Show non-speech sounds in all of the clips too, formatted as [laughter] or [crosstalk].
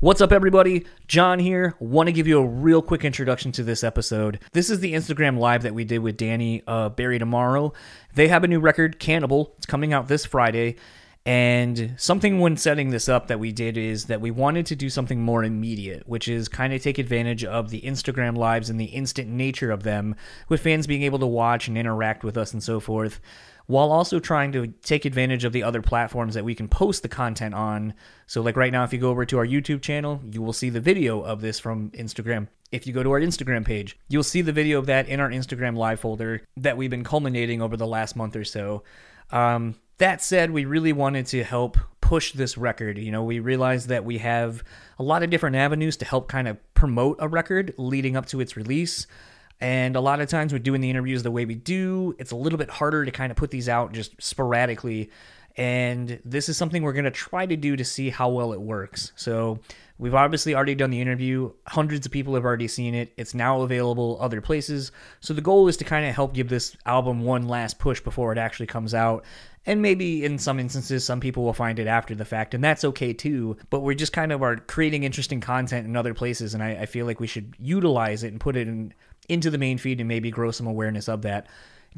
What's up, everybody? John here. Want to give you a real quick introduction to this episode. This is the Instagram live that we did with Danny uh, Bury Tomorrow. They have a new record, Cannibal. It's coming out this Friday. And something when setting this up that we did is that we wanted to do something more immediate, which is kind of take advantage of the Instagram lives and the instant nature of them, with fans being able to watch and interact with us and so forth while also trying to take advantage of the other platforms that we can post the content on. So, like right now, if you go over to our YouTube channel, you will see the video of this from Instagram. If you go to our Instagram page, you'll see the video of that in our Instagram live folder that we've been culminating over the last month or so. Um, that said, we really wanted to help push this record. You know, we realized that we have a lot of different avenues to help kind of promote a record leading up to its release. And a lot of times with doing the interviews the way we do, it's a little bit harder to kind of put these out just sporadically. And this is something we're going to try to do to see how well it works. So we've obviously already done the interview. Hundreds of people have already seen it. It's now available other places. So the goal is to kind of help give this album one last push before it actually comes out. And maybe in some instances, some people will find it after the fact, and that's okay too. But we're just kind of are creating interesting content in other places, and I, I feel like we should utilize it and put it in into the main feed and maybe grow some awareness of that.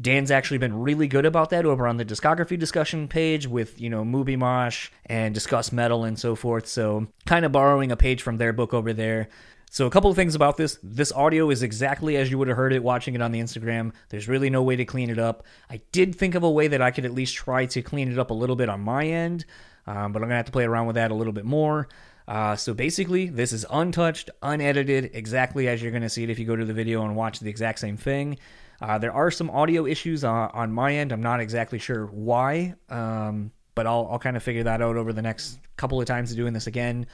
Dan's actually been really good about that over on the discography discussion page with, you know, Movie Mosh and Discuss Metal and so forth. So, kind of borrowing a page from their book over there. So, a couple of things about this. This audio is exactly as you would have heard it watching it on the Instagram. There's really no way to clean it up. I did think of a way that I could at least try to clean it up a little bit on my end, um, but I'm going to have to play around with that a little bit more. Uh, so basically, this is untouched, unedited, exactly as you're going to see it if you go to the video and watch the exact same thing. Uh, there are some audio issues uh, on my end. I'm not exactly sure why, um, but I'll, I'll kind of figure that out over the next couple of times of doing this again.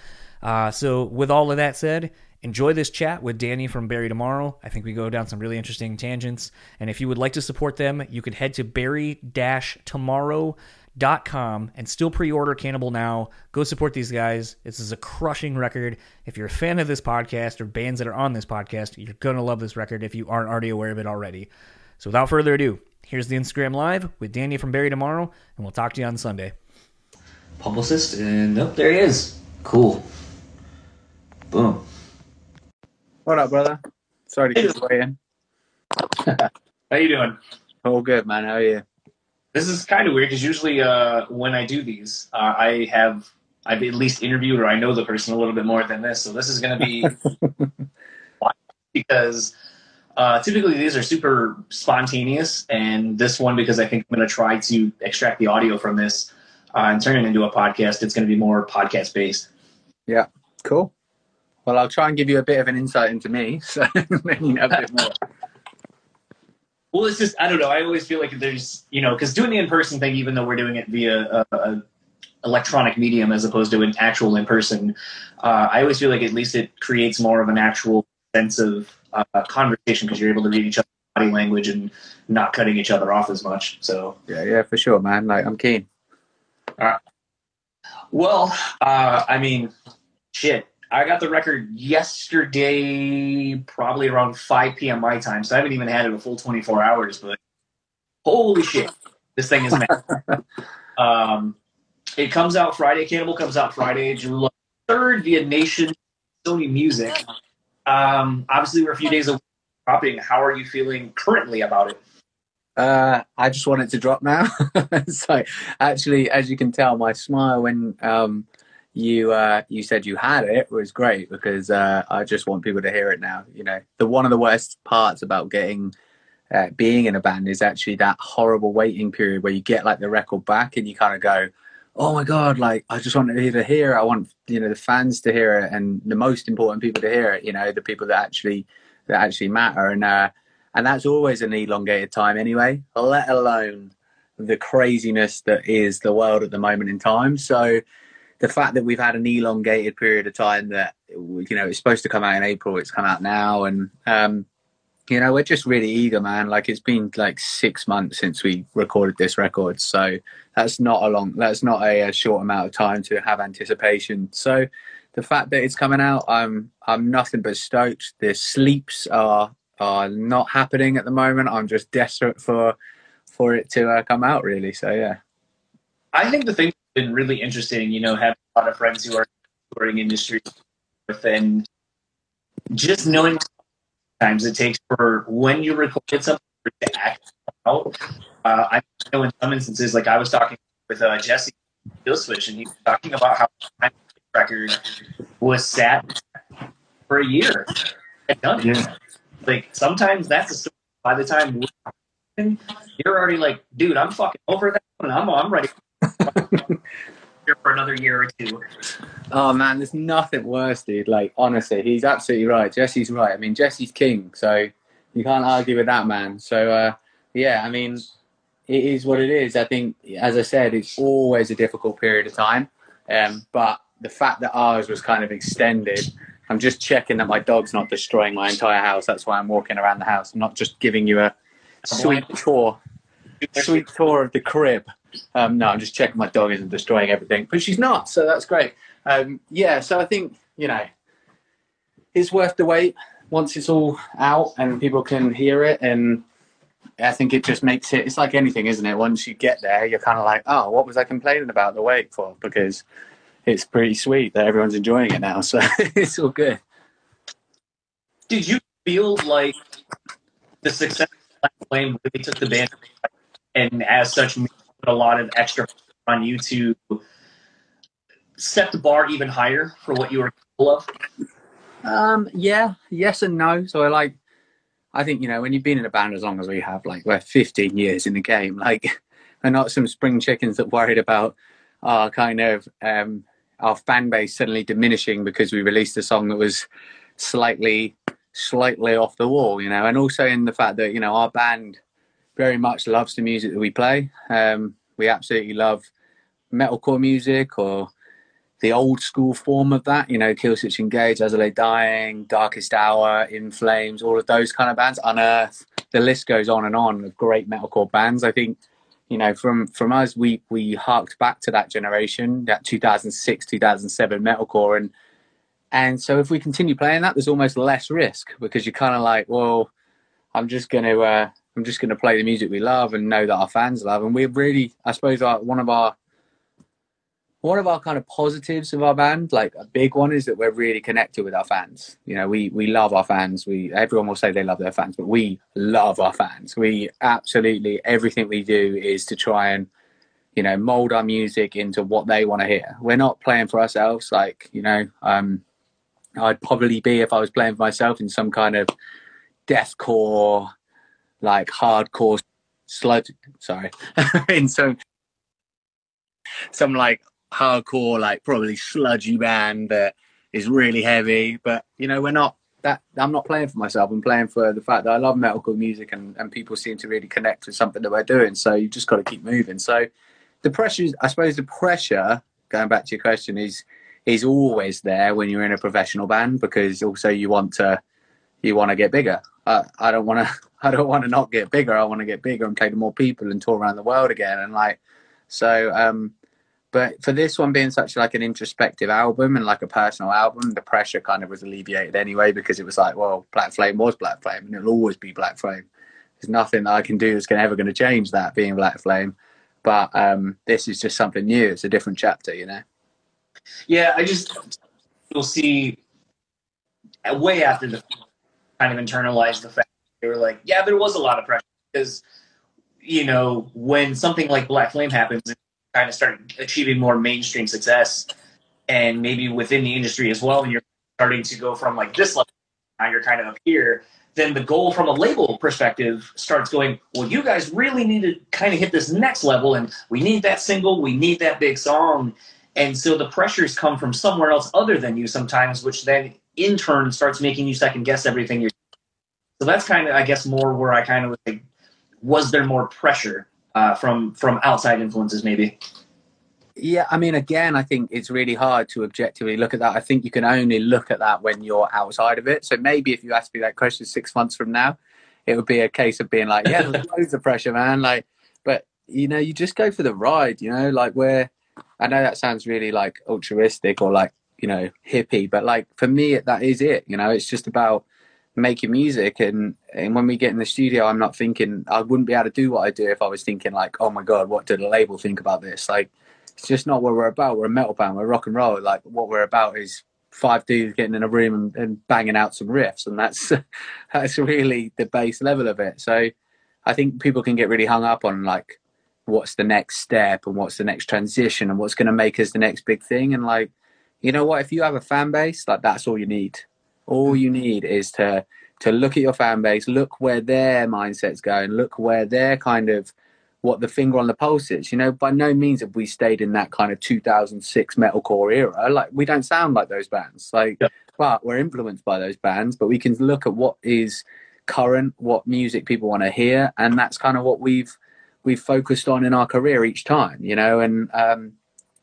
Uh, so, with all of that said, enjoy this chat with Danny from Bury Tomorrow. I think we go down some really interesting tangents. And if you would like to support them, you could head to bury-tomorrow.com com and still pre-order Cannibal now. Go support these guys. This is a crushing record. If you're a fan of this podcast or bands that are on this podcast, you're gonna love this record if you aren't already aware of it already. So without further ado, here's the Instagram live with Danny from Bury Tomorrow, and we'll talk to you on Sunday. Publicist, and nope, there he is. Cool. Boom. What up, brother? Sorry to keep waiting. [laughs] How you doing? All good, man. How are you? This is kind of weird because usually uh, when I do these, uh, I have I've at least interviewed or I know the person a little bit more than this. So this is going to be [laughs] because uh, typically these are super spontaneous, and this one because I think I'm going to try to extract the audio from this uh, and turn it into a podcast. It's going to be more podcast based. Yeah, cool. Well, I'll try and give you a bit of an insight into me, [laughs] so [laughs] maybe you know a bit more. Well, it's just I don't know. I always feel like there's you know because doing the in person thing, even though we're doing it via a, a electronic medium as opposed to an actual in person, uh, I always feel like at least it creates more of an actual sense of uh, conversation because you're able to read each other's body language and not cutting each other off as much. So yeah, yeah, for sure, man. Like I'm keen. All right. Well, uh, I mean, shit. I got the record yesterday, probably around 5 p.m. my time, so I haven't even had it a full 24 hours. But holy shit, this thing is mad. [laughs] um, it comes out Friday. Cannibal comes out Friday, July 3rd via Nation Sony Music. Um, obviously, we're a few days away from dropping. How are you feeling currently about it? Uh, I just want it to drop now. [laughs] so, actually, as you can tell, my smile when um, you uh, you said you had it was great because uh, I just want people to hear it now. You know, the one of the worst parts about getting uh, being in a band is actually that horrible waiting period where you get like the record back and you kind of go, "Oh my god!" Like I just want to hear it. I want you know the fans to hear it and the most important people to hear it. You know, the people that actually that actually matter and uh, and that's always an elongated time anyway. Let alone the craziness that is the world at the moment in time. So the fact that we've had an elongated period of time that you know it's supposed to come out in April, it's come out now, and um, you know we're just really eager, man. Like it's been like six months since we recorded this record, so that's not a long, that's not a, a short amount of time to have anticipation. So the fact that it's coming out, I'm I'm nothing but stoked. The sleeps are are not happening at the moment. I'm just desperate for for it to uh, come out, really. So yeah. I think the thing been really interesting, you know, having a lot of friends who are in the touring industry and just knowing times it takes for when you recorded something to act out. Uh, I know in some instances, like I was talking with uh, Jesse Switch, and he was talking about how my record was sat for a year and done it. Yeah. Like sometimes that's a story. By the time you're already like, dude, I'm fucking over that, and I'm I'm ready [laughs] here for another year or two. Oh man, there's nothing worse, dude. Like honestly, he's absolutely right. Jesse's right. I mean, Jesse's king, so you can't argue with that man. So uh, yeah, I mean, it is what it is. I think, as I said, it's always a difficult period of time. Um, but the fact that ours was kind of extended, I'm just checking that my dog's not destroying my entire house. That's why I'm walking around the house. I'm not just giving you a sweet tour, sweet tour of the crib. Um, no, I'm just checking my dog isn't destroying everything, but she's not, so that's great. Um, yeah, so I think you know it's worth the wait once it's all out and people can hear it and I think it just makes it. It's like anything, isn't it? Once you get there, you're kind of like, oh, what was I complaining about the wait for? Because it's pretty sweet that everyone's enjoying it now, [laughs] so it's all good. Did you feel like the success of Black Flame really took the band, and as such, put a lot of extra on you to set the bar even higher for what you were capable of? Um, yeah, yes and no. So I like I think you know when you've been in a band as long as we have, like we're 15 years in the game, like [laughs] we're not some spring chickens that worried about our kind of um, our fan base suddenly diminishing because we released a song that was slightly slightly off the wall, you know, and also in the fact that you know our band very much loves the music that we play. Um, we absolutely love metalcore music or the old school form of that, you know, Killswitch Engage, As I Lay Dying, Darkest Hour, In Flames, all of those kind of bands, Unearth, the list goes on and on of great metalcore bands. I think, you know, from from us, we we harked back to that generation, that 2006, 2007 metalcore, and and so if we continue playing that, there's almost less risk because you're kind of like, well, I'm just gonna uh, I'm just gonna play the music we love and know that our fans love, and we're really, I suppose, like one of our one of our kind of positives of our band, like a big one, is that we're really connected with our fans. You know, we we love our fans. We everyone will say they love their fans, but we love our fans. We absolutely everything we do is to try and you know mold our music into what they want to hear. We're not playing for ourselves. Like you know, um, I'd probably be if I was playing for myself in some kind of deathcore, like hardcore sludge. Sorry, [laughs] in some some like hardcore, like probably sludgy band that is really heavy. But you know, we're not that. I'm not playing for myself. I'm playing for the fact that I love metalcore music, and and people seem to really connect with something that we're doing. So you just got to keep moving. So the pressure, is, I suppose, the pressure. Going back to your question, is is always there when you're in a professional band because also you want to you want to get bigger. Uh, I don't want to. I don't want to not get bigger. I want to get bigger and play to more people and tour around the world again. And like, so um, but for this one being such like an introspective album and like a personal album, the pressure kind of was alleviated anyway because it was like, well, Black Flame was Black Flame and it'll always be Black Flame. There's nothing that I can do that's ever going to change that being Black Flame. But um, this is just something new. It's a different chapter, you know. Yeah, I just you'll see way after the kind of internalized the fact they were like, yeah, there was a lot of pressure. Because you know when something like Black Flame happens and kind of start achieving more mainstream success. And maybe within the industry as well and you're starting to go from like this level now you're kind of up here then the goal from a label perspective starts going well you guys really need to kind of hit this next level and we need that single we need that big song. And so the pressures come from somewhere else other than you sometimes which then in turn starts making you second guess everything you're so that's kind of i guess more where i kind of was like was there more pressure uh, from from outside influences, maybe. Yeah, I mean, again, I think it's really hard to objectively look at that. I think you can only look at that when you're outside of it. So maybe if you ask me that question six months from now, it would be a case of being like, yeah, there's [laughs] loads of pressure, man. Like, but you know, you just go for the ride. You know, like where I know that sounds really like altruistic or like you know hippie, but like for me, that is it. You know, it's just about making music and and when we get in the studio i'm not thinking i wouldn't be able to do what i do if i was thinking like oh my god what did the label think about this like it's just not what we're about we're a metal band we're rock and roll like what we're about is five dudes getting in a room and, and banging out some riffs, and that's [laughs] that's really the base level of it. So I think people can get really hung up on like what's the next step and what's the next transition and what's going to make us the next big thing. And like, you know what? If you have a fan base, like that's all you need. All you need is to to look at your fan base, look where their mindset's going, look where their kind of what the finger on the pulse is. You know, by no means have we stayed in that kind of 2006 metalcore era. Like, we don't sound like those bands. Like, yeah. but we're influenced by those bands. But we can look at what is current, what music people want to hear, and that's kind of what we've we've focused on in our career each time. You know, and um,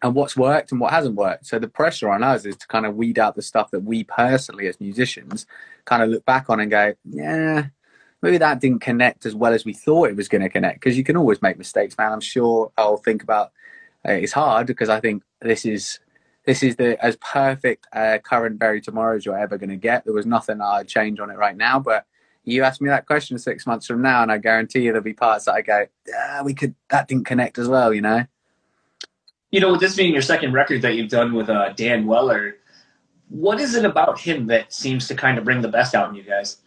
and what's worked and what hasn't worked. So the pressure on us is to kind of weed out the stuff that we personally, as musicians, kind of look back on and go, yeah maybe that didn't connect as well as we thought it was going to connect. Because you can always make mistakes man. I'm sure i'll think about uh, it's hard because i think this is this is the as perfect uh, current Bury Tomorrow as you're ever going to get. There was nothing i'd change on it right now but you ask me that question six months from now and i guarantee you there'll be parts that i go yeah, we could that didn't connect as well you know you know with this being your second record that you've done with uh, dan weller what is it about him that seems to kind of bring the best out in you guys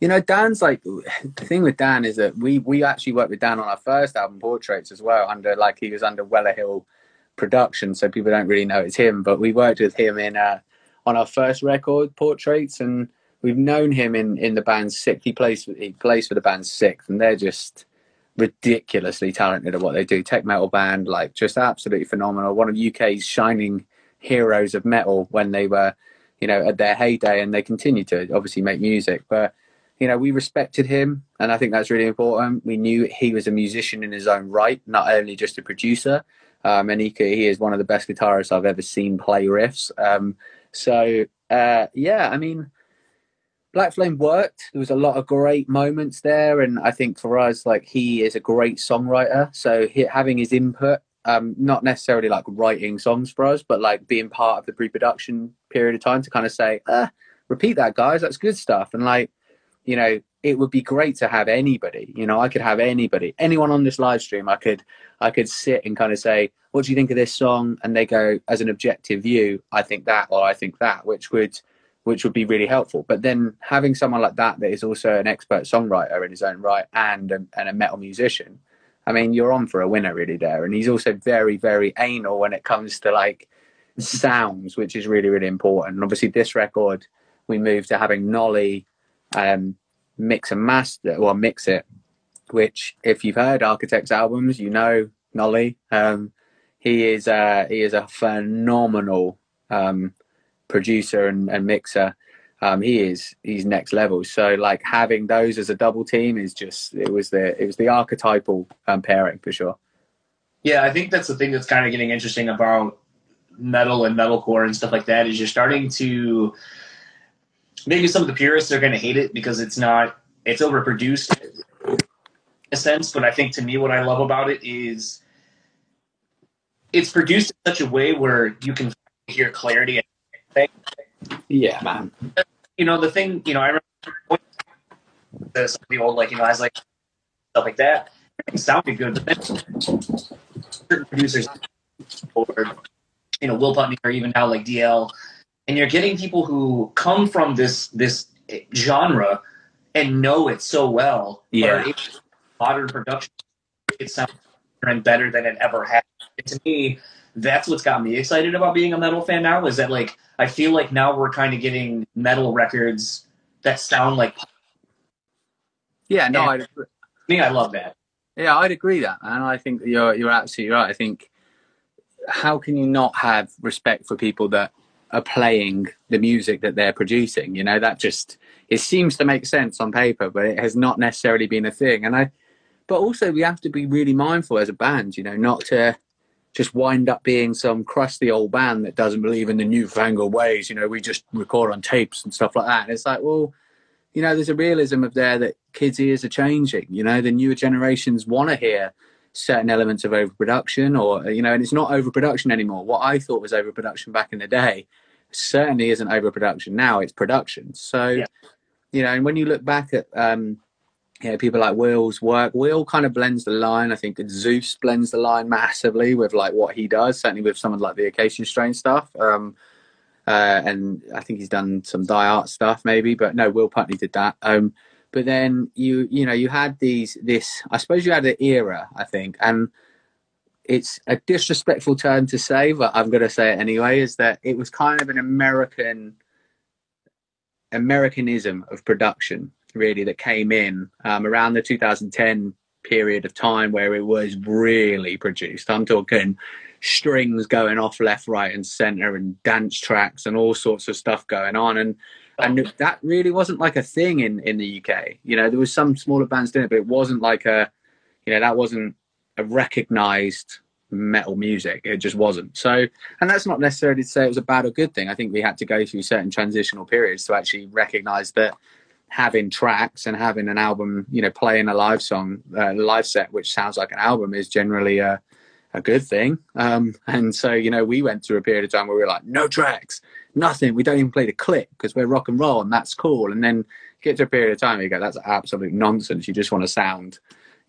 you know, Dan's like the thing with Dan is that we we actually worked with Dan on our first album, Portraits, as well. Under like he was under Weller Hill production, so people don't really know it's him. But we worked with him in uh, on our first record, Portraits, and we've known him in in the band SikTh. He plays he plays for the band SikTh, and they're just ridiculously talented at what they do. Tech metal band, like just absolutely phenomenal. One of UK's shining heroes of metal when they were, you know, at their heyday, and they continue to obviously make music, but you know, we respected him, and I think that's really important. We knew he was a musician in his own right, not only just a producer. Um, and he, he is one of the best guitarists I've ever seen play riffs. Um, so uh, yeah, I mean, Black Flame worked. There was a lot of great moments there, and I think for us, like he is a great songwriter. So he, having his input, um, not necessarily like writing songs for us, but like being part of the pre-production period of time to kind of say, ah, repeat that, guys. That's good stuff. And like you know, it would be great to have anybody. You know, I could have anybody, anyone on this live stream. I could, I could sit and kind of say, "What do you think of this song?" And they go, as an objective view, I think that, or I think that, which would, which would be really helpful. But then having someone like that that is also an expert songwriter in his own right and a, and a metal musician, I mean, you're on for a winner really there. And he's also very, very anal when it comes to like sounds, which is really, really important. And obviously, this record, we moved to having Nolly um, mix and master or mix it. Which, if you've heard Architects albums, you know Nolly. Um, he is uh, he is a phenomenal um, producer and, and mixer. Um, he is he's next level. So like having those as a double team is just it was the it was the archetypal um, pairing for sure. Yeah, I think that's the thing that's kind of getting interesting about metal and metalcore and stuff like that is you're starting to maybe some of the purists are going to hate it because it's not it's overproduced in a sense. But I think to me, what I love about it is it's produced in such a way where you can hear clarity. Yeah, man. You know the thing. You know, I remember the, the old like you know I was like stuff like that. Everything sounded good, but then certain producers or you know Will Putney or even now like DL and you're getting people who come from this this genre and know it so well. Yeah, modern production it sounds and better than it ever has. And to me, that's what's got me excited about being a metal fan now. Is that like I feel like now we're kind of getting metal records that sound like. Yeah, no, I me, I love that. Yeah, I'd agree that, and I think you're you're absolutely right. I think how can you not have respect for people that are playing the music that they're producing. You know, that just it seems to make sense on paper, but it has not necessarily been a thing. And I, but also we have to be really mindful as a band, you know, not to just wind up being some crusty old band that doesn't believe in the newfangled ways. You know, we just record on tapes and stuff like that. And it's like, well, you know, there's a realism of there that kids' ears are changing. You know, the newer generations want to hear certain elements of overproduction or you know and it's not overproduction anymore what i thought was overproduction back in the day certainly isn't overproduction now it's production so yeah. you know and when you look back at um you know, people like Will's work. Will kind of blends the line. I think Zeuss blends the line massively with like what he does. Certainly with some of like the Acacia Strain stuff. Um, uh, and I think he's done some die art stuff maybe, but no, Will Putney did that. Um, but then you you know you had these this I suppose you had an era I think, and it's a disrespectful term to say, but I'm going to say it anyway. Is that it was kind of an American Americanism of production really that came in um, around the 2010 period of time where it was really produced. I'm talking strings going off left, right, and center, and dance tracks and all sorts of stuff going on. And and that really wasn't like a thing in in the UK. You know, there was some smaller bands doing it, but it wasn't like a, you know, that wasn't a recognized metal music. It just wasn't. So, and that's not necessarily to say it was a bad or good thing. I think we had to go through certain transitional periods to actually recognize that having tracks and having an album, you know, playing a live song, uh, live set, which sounds like an album, is generally a, a good thing. Um, and so, you know, we went through a period of time where we were like, no tracks, nothing. We don't even play the click because we're rock and roll and that's cool. And then get to a period of time you go, that's absolute nonsense. You just want to sound,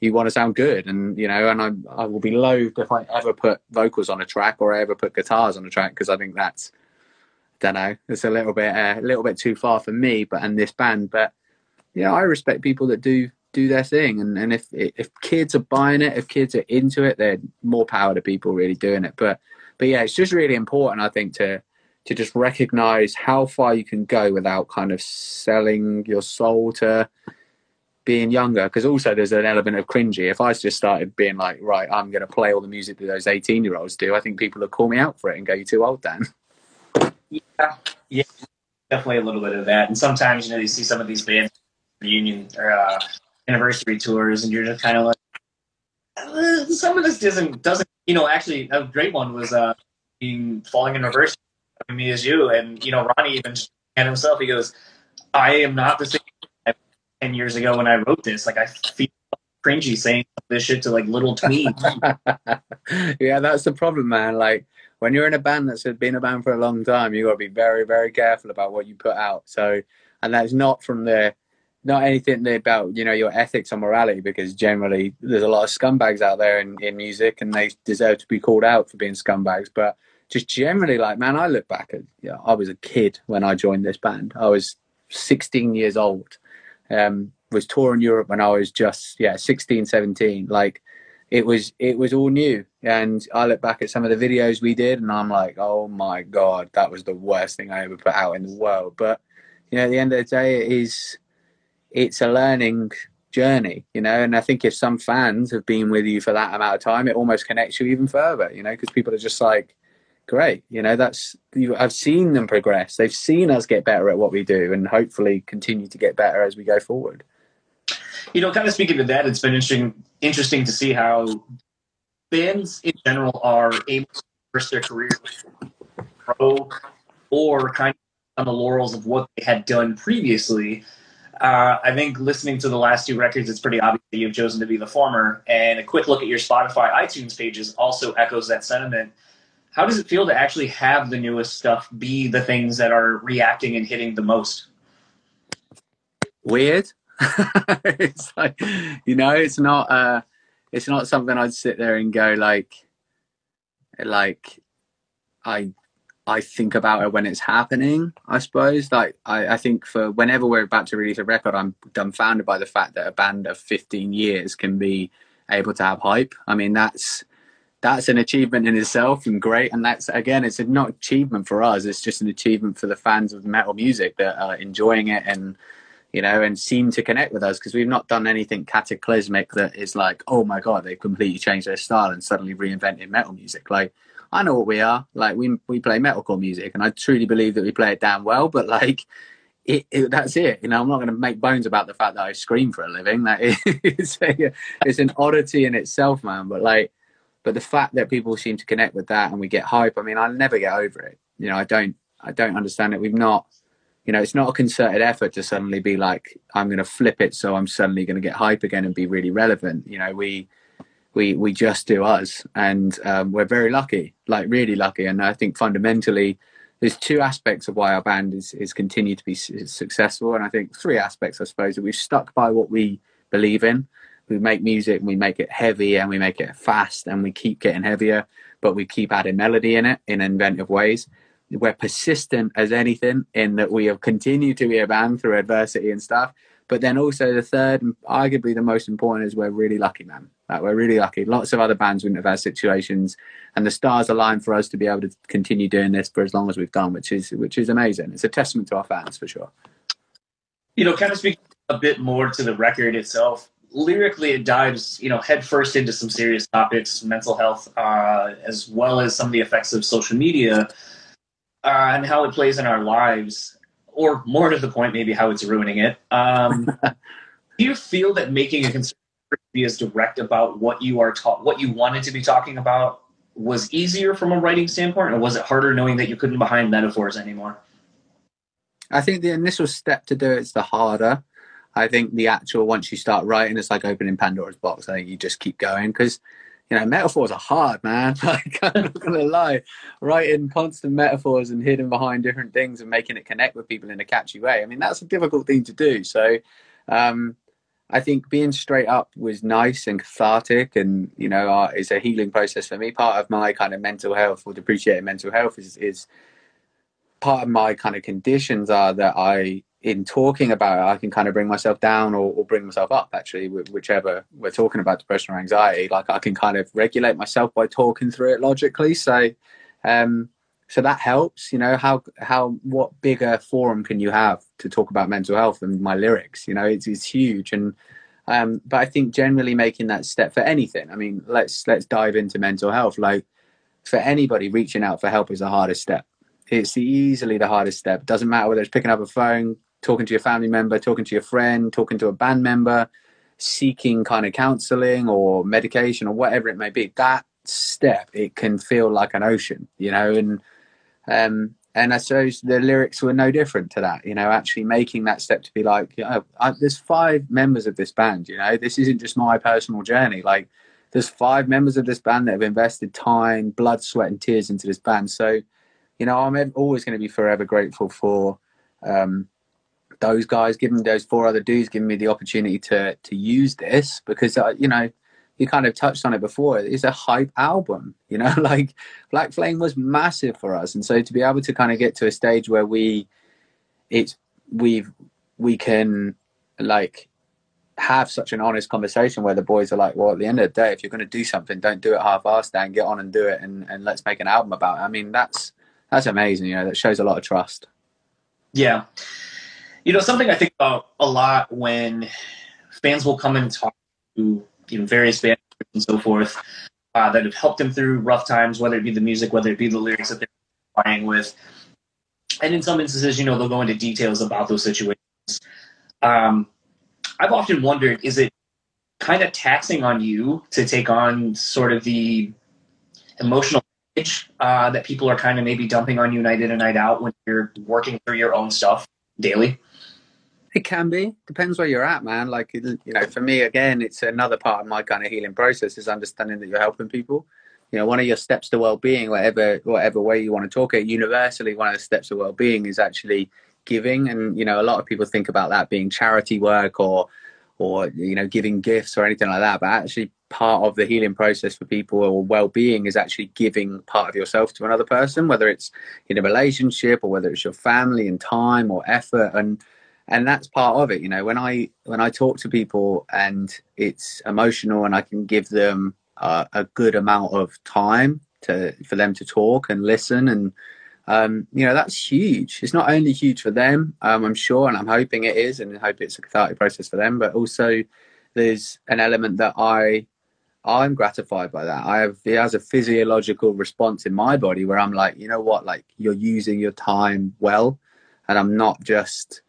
you want to sound good. And, you know, and I, I will be loath if I ever put vocals on a track or I ever put guitars on a track because I think that's, don't know. It's a little bit uh, a little bit too far for me, but and this band. But yeah, I respect people that do do their thing, and and if if kids are buying it, if kids are into it, they're more power to people really doing it. But but yeah, it's just really important, I think, to to just recognize how far you can go without kind of selling your soul to being younger because also there's an element of cringy if i just started being like right i'm going to play all the music that those 18 year olds do i think people would call me out for it and go you're too old dan Yeah, yeah, definitely a little bit of that. And sometimes you know you see some of these bands reunion or uh, anniversary tours, and you're just kind of like, uh, some of this doesn't doesn't you know actually a great one was uh being falling in reverse me as you and you know Ronnie even and himself he goes I am not the same ten years ago when I wrote this like I feel cringy saying this shit to like little tweens [laughs] yeah, that's the problem, man. Like when you're in a band that's been a band for a long time, you got to be very, very careful about what you put out. So, and that's not from the, not anything about you know your ethics or morality, because generally there's a lot of scumbags out there in, in music, and they deserve to be called out for being scumbags. But just generally, like man, I look back at, you know, I was a kid when I joined this band. I was 16 years old. Um, was touring Europe when I was just yeah 16, 17. Like it was it was all new. And i look back at some of the videos we did and i'm like oh my god that was the worst thing i ever put out in the world. But you know at the end of the day it is it's a learning journey you know and i think if some fans have been with you for that amount of time it almost connects you even further you know because people are just like great you know that's you, i've seen them progress. They've seen us get better at what we do and hopefully continue to get better as we go forward. You know, kind of speaking to that, it's been interesting interesting to see how bands in general are able to reverse their career pro or kind of on the laurels of what they had done previously. Uh, I think listening to the last two records, it's pretty obvious that you've chosen to be the former. And a quick look at your Spotify iTunes pages also echoes that sentiment. How does it feel to actually have the newest stuff be the things that are reacting and hitting the most? weird. [laughs] it's like you know, it's not uh it's not something I'd sit there and go like like I I think about it when it's happening, I suppose. Like I, I think for whenever we're about to release a record, I'm dumbfounded by the fact that a band of 15 years can be able to have hype. I mean, that's that's an achievement in itself and great. And that's again, it's not achievement for us. It's just an achievement for the fans of metal music that are enjoying it and you know, and seem to connect with us because we've not done anything cataclysmic that is like, oh my god, they've completely changed their style and suddenly reinvented metal music. Like, I know what we are. Like, we we play metalcore music, and I truly believe that we play it damn well. But like, it, it, that's it. You know, I'm not going to make bones about the fact that I scream for a living. That is, [laughs] a, it's an oddity in itself, man. But like, but the fact that people seem to connect with that and we get hype. I mean, I'll never get over it. You know, I don't I don't understand it. We've not you know, it's not a concerted effort to suddenly be like, I'm going to flip it, so I'm suddenly going to get hype again and be really relevant. You know, we we we just do us, and um, we're very lucky, like really lucky. And I think fundamentally, there's two aspects of why our band is is continued to be su- successful, and I think three aspects, I suppose, that we've stuck by what we believe in. We make music, and we make it heavy, and we make it fast, and we keep getting heavier, but we keep adding melody in it in inventive ways we're persistent as anything in that we have continued to be a band through adversity and stuff. But then also the third, and arguably the most important, is we're really lucky, man. Like we're really lucky. Lots of other bands wouldn't have had situations, and the stars align for us to be able to continue doing this for as long as we've done, which is which is amazing. It's a testament to our fans for sure. You know, kind of speak a bit more to the record itself. Lyrically, it dives, you know, headfirst into some serious topics, mental health, uh, as well as some of the effects of social media uh, and how it plays in our lives, or more to the point, maybe how it's ruining it. Um, [laughs] do you feel that making a concern be as direct about what you are taught, what you wanted to be talking about, was easier from a writing standpoint, or was it harder knowing that you couldn't behind metaphors anymore? I think the initial step to do it's the harder. I think the actual once you start writing, it's like opening Pandora's box. I think you just keep going because you know metaphors are hard, man. [laughs] Like I'm not gonna lie, writing constant metaphors and hidden behind different things and making it connect with people in a catchy way. I mean that's a difficult thing to do. So um, I think being straight up was nice and cathartic, and you know uh, it's a healing process for me. Part of my kind of mental health or depreciating mental health is is part of my kind of conditions are that I in talking about it, I can kind of bring myself down or, or, bring myself up, actually, whichever we're talking about depression or anxiety. Like I can kind of regulate myself by talking through it logically. So, um, so that helps, you know, how, how, what bigger forum can you have to talk about mental health than my lyrics? You know, it's, it's huge. And, um, but I think generally making that step for anything, I mean, let's, let's dive into mental health. Like for anybody reaching out for help is the hardest step. It's easily the hardest step. Doesn't matter whether it's picking up a phone, talking to your family member, talking to your friend, talking to a band member, seeking kind of counseling or medication or whatever it may be, that step it can feel like an ocean, you know, and um and I suppose the lyrics were no different to that, you know, actually making that step to be like, you know, I, there's five members of this band, you know, this isn't just my personal journey. Like, there's five members of this band that have invested time, blood, sweat, and tears into this band. So, you know, I'm always going to be forever grateful for um, those guys, giving those four other dudes, giving me the opportunity to to use this because uh, you know you kind of touched on it before. It's a hype album, you know. [laughs] Like Black Flame was massive for us, and so to be able to kind of get to a stage where we, it's we've we can like have such an honest conversation where the boys are like, well, at the end of the day, if you're going to do something, don't do it half-assed and get on and do it, and and let's make an album about it. I mean, that's that's amazing. You know, that shows a lot of trust. Yeah. You know, something I think about a lot when fans will come and talk to you know, various bands and so forth uh, that have helped them through rough times, whether it be the music, whether it be the lyrics that they're playing with. And in some instances, you know, they'll go into details about those situations. Um, I've often wondered, is it kind of taxing on you to take on sort of the emotional uh, that people are kind of maybe dumping on you night in and night out when you're working through your own stuff daily? It can be. Depends where you're at, man. Like you know, for me, again, it's another part of my kind of healing process is understanding that you're helping people. You know, one of your steps to well-being, whatever whatever way you want to talk it, universally, one of the steps to well-being is actually giving. And you know, a lot of people think about that being charity work or or you know, giving gifts or anything like that. But actually, part of the healing process for people or well-being is actually giving part of yourself to another person, whether it's in a relationship or whether it's your family and time or effort and and that's part of it you know when i when i talk to people and it's emotional and i can give them uh, a good amount of time to for them to talk and listen and um, you know that's huge. It's not only huge for them um, i'm sure and i'm hoping it is and i hope it's a cathartic process for them but also there's an element that i i'm gratified by that. I have it has a physiological response in my body where i'm like you know what? Like you're using your time well and i'm not just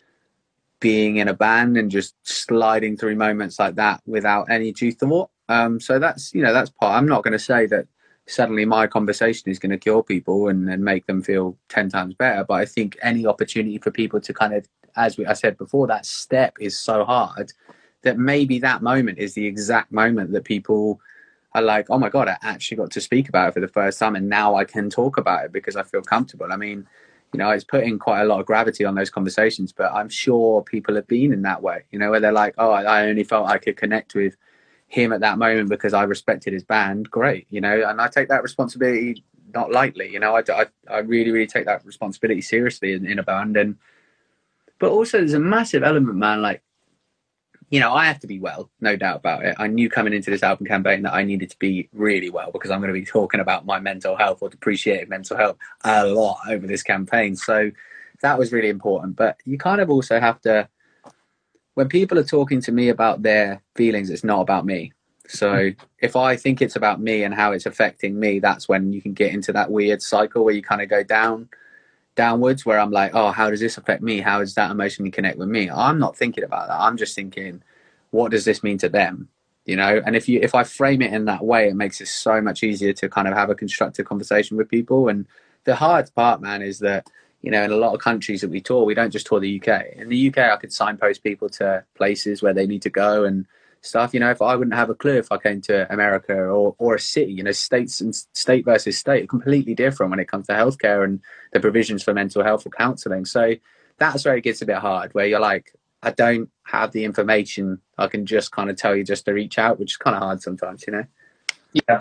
being in a band and just sliding through moments like that without any due thought. Um, so that's you know that's part. I'm not going to say that suddenly my conversation is going to cure people and, and make them feel ten times better, but I think any opportunity for people to kind of, as we, I said before, that step is so hard that maybe that moment is the exact moment that people are like, oh my god, I actually got to speak about it for the first time, and now I can talk about it because I feel comfortable. I mean you know, it's putting quite a lot of gravity on those conversations. But I'm sure people have been in that way, you know, where they're like, oh, I only felt I could connect with him at that moment because I respected his band. Great, you know, and I take that responsibility not lightly. You know, I, I, I really, really take that responsibility seriously in, in a band. And, but also there's a massive element, man, like, you know, I have to be well, no doubt about it. I knew coming into this album campaign that I needed to be really well because I'm going to be talking about my mental health or depreciating mental health a lot over this campaign. So that was really important. But you kind of also have to, when people are talking to me about their feelings, it's not about me. So mm-hmm. if I think it's about me and how it's affecting me, that's when you can get into that weird cycle where you kind of go down downwards where I'm like, oh, how does this affect me? How does that emotionally connect with me? I'm not thinking about that. I'm just thinking, what does this mean to them? You know, and if you if I frame it in that way, it makes it so much easier to kind of have a constructive conversation with people. And the hard part, man, is that you know, in a lot of countries that we tour, we don't just tour the UK. In the UK, I could signpost people to places where they need to go and stuff. You know, if I wouldn't have a clue if I came to America or, or a city, you know, states and state versus state, completely different when it comes to healthcare and the provisions for mental health or counselling. So that's where it gets a bit hard, where you're like, I don't have the information. I can just kind of tell you just to reach out, which is kind of hard sometimes, you know. Yeah,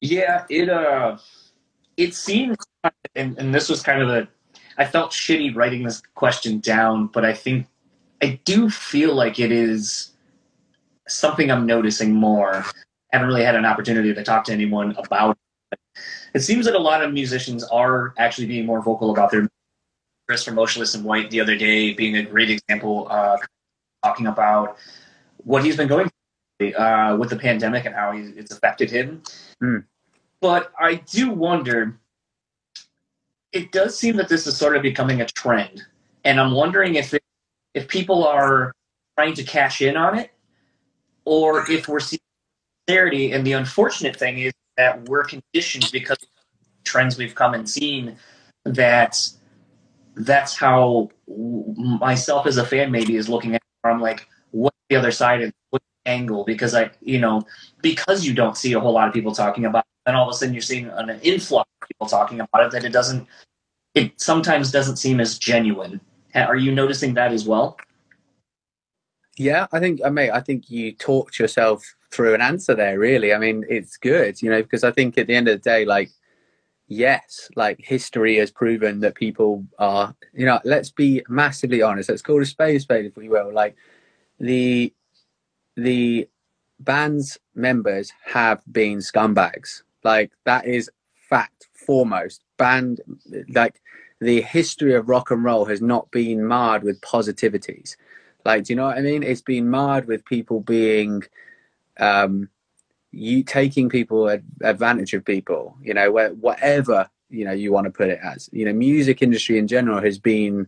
yeah. It uh, it seems, and, and this was kind of a. I felt shitty writing this question down, but I think I do feel like it is something I'm noticing more. I haven't really had an opportunity to talk to anyone about it. It seems that a lot of musicians are actually being more vocal about their Chris from Motionless in White the other day being a great example, uh, talking about what he's been going through uh, with the pandemic and how it's affected him. Mm. But I do wonder, it does seem that this is sort of becoming a trend. And I'm wondering if, it, if people are trying to cash in on it or if we're seeing sincerity. And the unfortunate thing is that we're conditioned because of trends we've come and seen that that's how myself as a fan maybe is looking at it. I'm like, what's the other side and what angle? Because I, you know, because you don't see a whole lot of people talking about it, and all of a sudden you're seeing an influx of people talking about it that it doesn't, it sometimes doesn't seem as genuine. Are you noticing that as well? Yeah, I think, uh, mate, I think you talked yourself through an answer there, really. I mean, it's good, you know, because I think at the end of the day, like, yes, like history has proven that people are, you know, let's be massively honest. Let's call a spade a spade, if we will. Like, the, the band's members have been scumbags. Like, that is fact foremost. Band, like, the history of rock and roll has not been marred with positivities like, do you know what I mean? It's been marred with people being, um, you taking people advantage of people. You know, where whatever you know you want to put it as. You know, music industry in general has been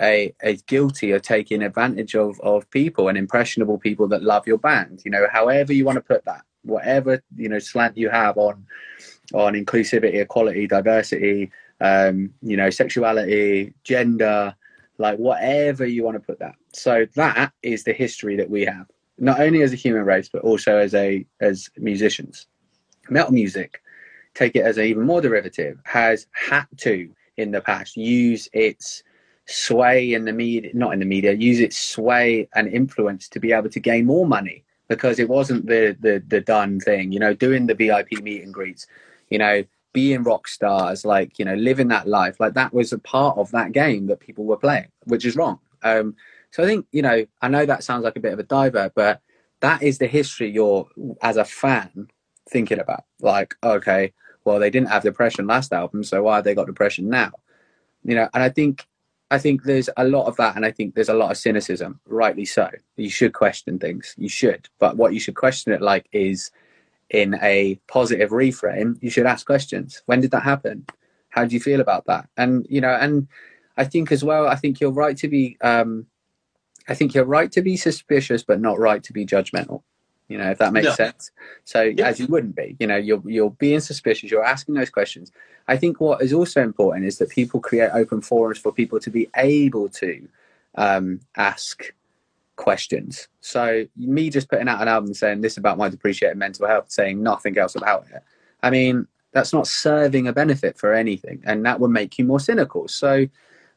a, a guilty of taking advantage of of people and impressionable people that love your band. You know, however you want to put that, whatever you know slant you have on on inclusivity, equality, diversity, um, you know, sexuality, gender, like whatever you want to put that. So that is the history that we have, not only as a human race, but also as a as musicians. Metal music, take it as an even more derivative, has had to in the past use its sway in the media, not in the media, use its sway and influence to be able to gain more money because it wasn't the the the done thing. You know, doing the VIP meet and greets, you know, being rock stars, like you know, living that life, like that was a part of that game that people were playing, which is wrong. Um, so I think you know, I know that sounds like a bit of a diver, but that is the history you're as a fan thinking about. Like, okay, well, they didn't have depression last album, so why have they got depression now? You know, and I think I think there's a lot of that, and I think there's a lot of cynicism, rightly so. You should question things, you should, but what you should question it like is in a positive reframe, you should ask questions. When did that happen? How do you feel about that? And you know, and I think as well, I think you're right to be, um, I think you're right to be suspicious, but not right to be judgmental. You know, if that makes yeah. sense. So yeah. as you wouldn't be, you know, you're you're being suspicious. You're asking those questions. I think what is also important is that people create open forums for people to be able to um, ask questions. So me just putting out an album saying this about my depreciated mental health, saying nothing else about it. I mean, that's not serving a benefit for anything, and that would make you more cynical. So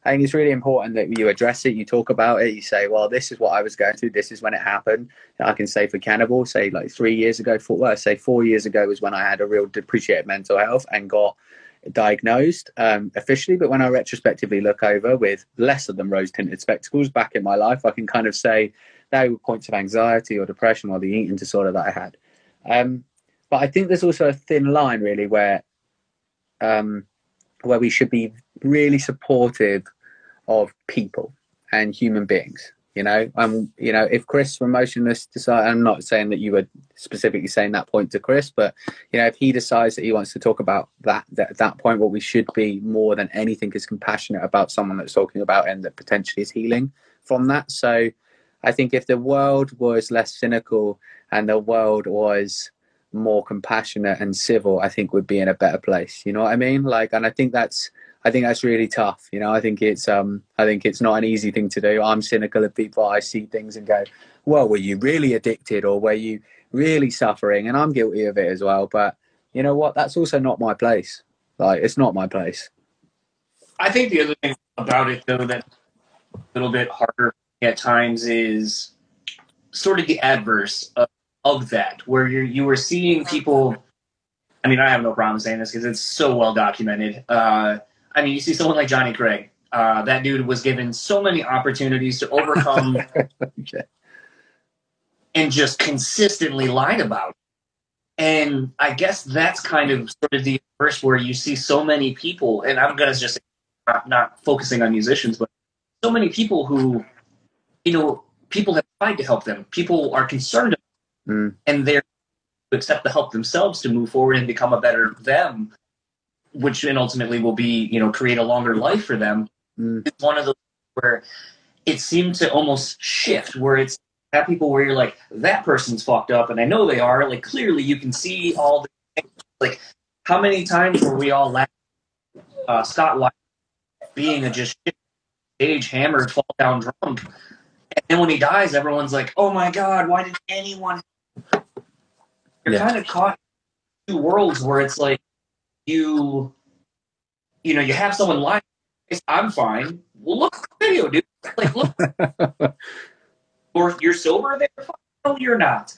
I think it's really important that you address it, you talk about it, you say, well, this is what I was going through, this is when it happened. I can say for Cannibal, say like three years ago, four, well, say four years ago was when I had a real depreciated mental health and got diagnosed um, officially. But when I retrospectively look over with lesser than rose tinted spectacles back in my life, I can kind of say there were points of anxiety or depression or the eating disorder that I had. Um, but I think there's also a thin line really where um, where we should be really supportive of people and human beings. You know, um, you know, if Chris from Motionless decide, I'm not saying that you were specifically saying that point to Chris, but you know, if he decides that he wants to talk about that, that that point, what we should be more than anything is compassionate about someone that's talking about and that potentially is healing from that. So, I think if the world was less cynical and the world was more compassionate and civil, I think we'd be in a better place. You know what I mean? Like, and I think that's I think that's really tough. You know, I think it's um I think it's not an easy thing to do. I'm cynical of people. I see things and go, well, were you really addicted or were you really suffering? And I'm guilty of it as well. But you know what? That's also not my place. Like, it's not my place. I think the other thing about it, though, that a little bit harder at times is sort of the adverse of, of that, where you you were seeing people. I mean, I have no problem saying this because it's so well documented. Uh, I mean, you see someone like Johnny Craig. Uh, that dude was given so many opportunities to overcome [laughs] okay. and just consistently lied about. It. And I guess that's kind of sort of the verse where you see so many people, and I'm going to just not, not focusing on musicians, but so many people who, you know, people have tried to help them. People are concerned, mm. and they're to accept the help themselves to move forward and become a better them which then ultimately will be you know create a longer life for them mm. it's one of those where it seemed to almost shift where it's have people where you're like that person's fucked up and i know they are like clearly you can see all the like how many times were we all laughing uh, scott Weiland being a just stage hammered fall down drunk and then when he dies everyone's like oh my god why did anyone you're yeah. kind of caught in two worlds where it's like you you know you have someone lying i'm fine. Well look at the video dude. Like look. [laughs] Or you're sober there no you're not.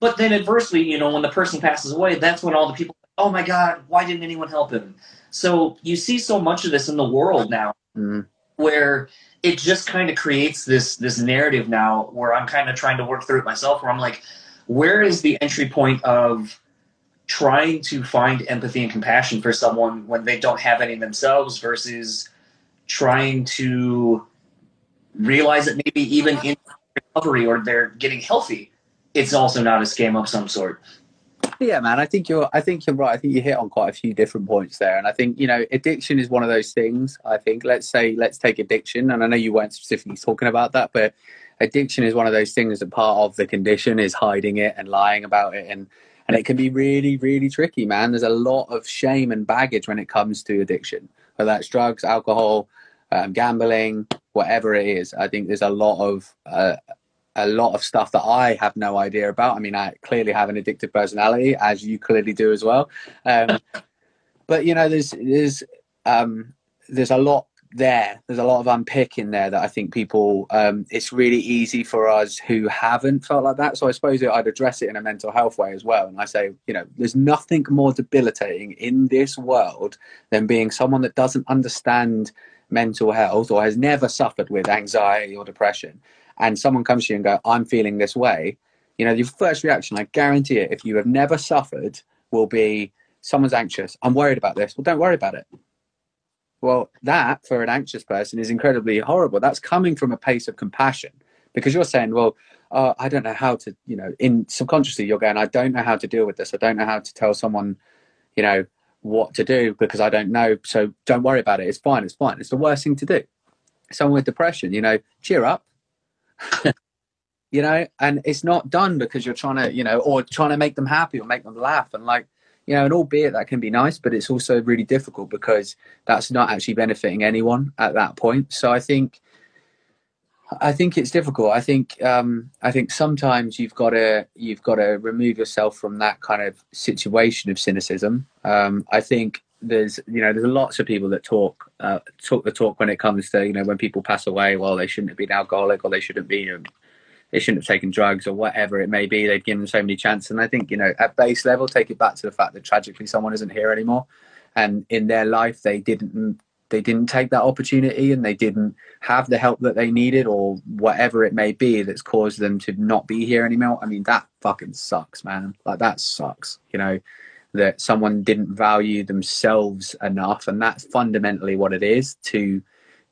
But then adversely you know when the person passes away that's when all the people oh my god why didn't anyone help him? So you see so much of this in the world now mm-hmm. where it just kind of creates this this narrative now where i'm kind of trying to work through it myself where i'm like where is the entry point of trying to find empathy and compassion for someone when they don't have any themselves versus trying to realize that maybe even in recovery or they're getting healthy, it's also not a scam of some sort. Yeah, man. I think you're. I think you're right. I think you hit on quite a few different points there, and I think you know, addiction is one of those things. I think let's say let's take addiction, and I know you weren't specifically talking about that, but addiction is one of those things that part of the condition is hiding it and lying about it and and it can be really really tricky man. There's a lot of shame and baggage when it comes to addiction whether that's drugs alcohol um, gambling whatever it is. I think there's a lot of uh, a lot of stuff that i have no idea about. I mean i clearly have an addictive personality as you clearly do as well. Um, but you know there's there's um, there's a lot there. There's a lot of unpicking there that I think people. Um, it's really easy for us who haven't felt like that. So I suppose I'd address it in a mental health way as well. And I say, you know, there's nothing more debilitating in this world than being someone that doesn't understand mental health or has never suffered with anxiety or depression, and someone comes to you and go, "I'm feeling this way." You know, your first reaction, I guarantee it, if you have never suffered, will be someone's anxious. I'm worried about this. Well, don't worry about it well, that for an anxious person is incredibly horrible. That's coming from a place of compassion because you're saying, well, uh, I don't know how to, you know, in subconsciously you're going, I don't know how to deal with this. I don't know how to tell someone, you know, what to do because I don't know. So don't worry about it. It's fine. It's fine. It's the worst thing to do. Someone with depression, you know, cheer up. [laughs] you know, and it's not done because you're trying to, you know, or trying to make them happy or make them laugh. And like, you know, and albeit that can be nice, but it's also really difficult because that's not actually benefiting anyone at that point. So I think, I think it's difficult. I think, um, I think sometimes you've got to you've got to remove yourself from that kind of situation of cynicism. Um, I think there's you know there's lots of people that talk uh, talk the talk when it comes to you know when people pass away well they shouldn't have been alcoholic or they shouldn't be um, they shouldn't have taken drugs or whatever it may be. They've given so many chances. And i think you know at base level take it back to the fact that tragically someone isn't here anymore. And in their life they didn't they didn't take that opportunity and they didn't have the help that they needed or whatever it may be that's caused them to not be here anymore. I mean that fucking sucks man. Like that sucks you know that someone didn't value themselves enough. And that's fundamentally what it is to